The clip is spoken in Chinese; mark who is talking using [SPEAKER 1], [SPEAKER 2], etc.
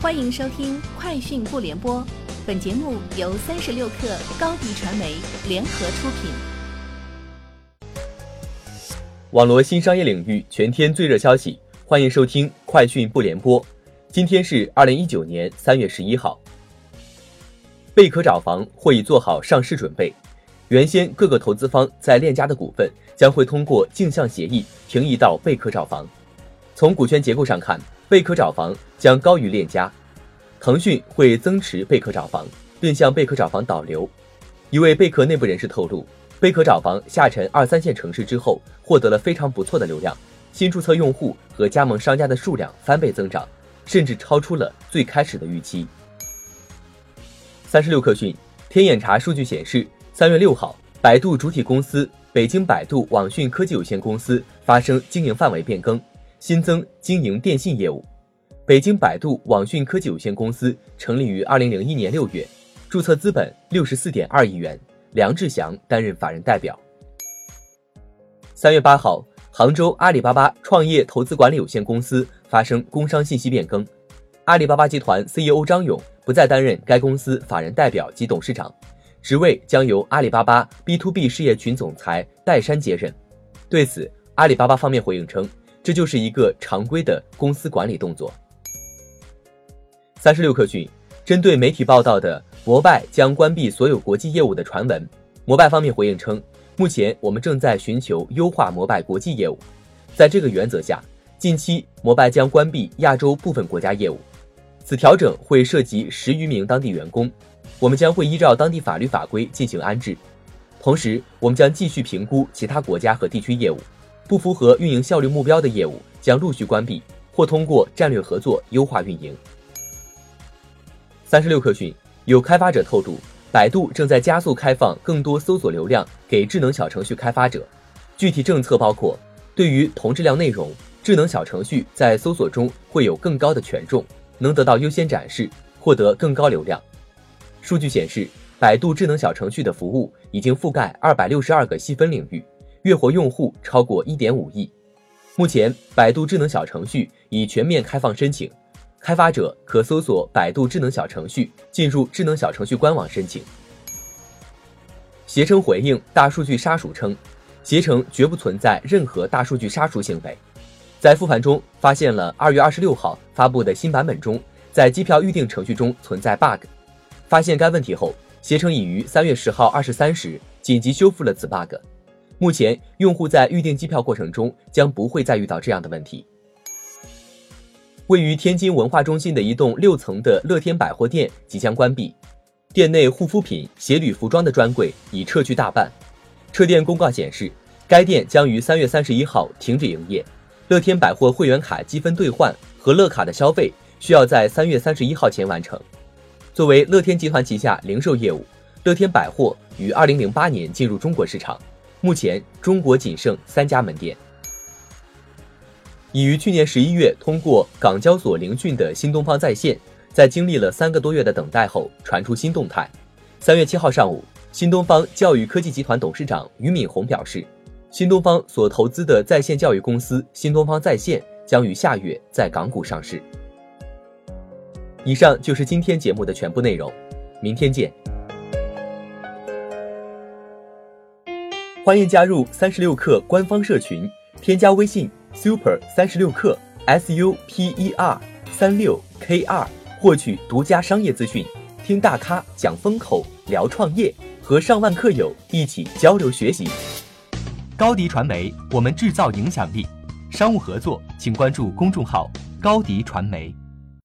[SPEAKER 1] 欢迎收听《快讯不联播》，本节目由三十六克高低传媒联合出品。
[SPEAKER 2] 网络新商业领域全天最热消息，欢迎收听《快讯不联播》。今天是二零一九年三月十一号。贝壳找房或已做好上市准备，原先各个投资方在链家的股份将会通过镜像协议平移到贝壳找房。从股权结构上看。贝壳找房将高于链家，腾讯会增持贝壳找房，并向贝壳找房导流。一位贝壳内部人士透露，贝壳找房下沉二三线城市之后，获得了非常不错的流量，新注册用户和加盟商家的数量翻倍增长，甚至超出了最开始的预期。三十六氪讯，天眼查数据显示，三月六号，百度主体公司北京百度网讯科技有限公司发生经营范围变更。新增经营电信业务，北京百度网讯科技有限公司成立于二零零一年六月，注册资本六十四点二亿元，梁志祥担任法人代表。三月八号，杭州阿里巴巴创业投资管理有限公司发生工商信息变更，阿里巴巴集团 CEO 张勇不再担任该公司法人代表及董事长，职位将由阿里巴巴 B to B 事业群总裁戴珊接任。对此，阿里巴巴方面回应称。这就是一个常规的公司管理动作。三十六氪讯，针对媒体报道的摩拜将关闭所有国际业务的传闻，摩拜方面回应称，目前我们正在寻求优化摩拜国际业务，在这个原则下，近期摩拜将关闭亚洲部分国家业务，此调整会涉及十余名当地员工，我们将会依照当地法律法规进行安置，同时我们将继续评估其他国家和地区业务。不符合运营效率目标的业务将陆续关闭，或通过战略合作优化运营。三十六氪讯，有开发者透露，百度正在加速开放更多搜索流量给智能小程序开发者。具体政策包括，对于同质量内容，智能小程序在搜索中会有更高的权重，能得到优先展示，获得更高流量。数据显示，百度智能小程序的服务已经覆盖二百六十二个细分领域。月活用户超过一点五亿。目前，百度智能小程序已全面开放申请，开发者可搜索百度智能小程序，进入智能小程序官网申请。携程回应大数据杀熟称，携程绝不存在任何大数据杀熟行为。在复盘中发现了二月二十六号发布的新版本中，在机票预订程序中存在 bug。发现该问题后，携程已于三月十号二十三时紧急修复了此 bug。目前，用户在预订机票过程中将不会再遇到这样的问题。位于天津文化中心的一栋六层的乐天百货店即将关闭，店内护肤品、鞋履、服装的专柜已撤去大半。车店公告显示，该店将于三月三十一号停止营业。乐天百货会员卡积分兑换和乐卡的消费需要在三月三十一号前完成。作为乐天集团旗下零售业务，乐天百货于二零零八年进入中国市场。目前，中国仅剩三家门店。已于去年十一月通过港交所聆讯的新东方在线，在经历了三个多月的等待后，传出新动态。三月七号上午，新东方教育科技集团董事长俞敏洪表示，新东方所投资的在线教育公司新东方在线将于下月在港股上市。以上就是今天节目的全部内容，明天见。欢迎加入三十六氪官方社群，添加微信 super 三十六氪 s u p e r 三六 k 二，获取独家商业资讯，听大咖讲风口，聊创业，和上万客友一起交流学习。高迪传媒，我们制造影响力。商务合作，请关注公众号高迪传媒。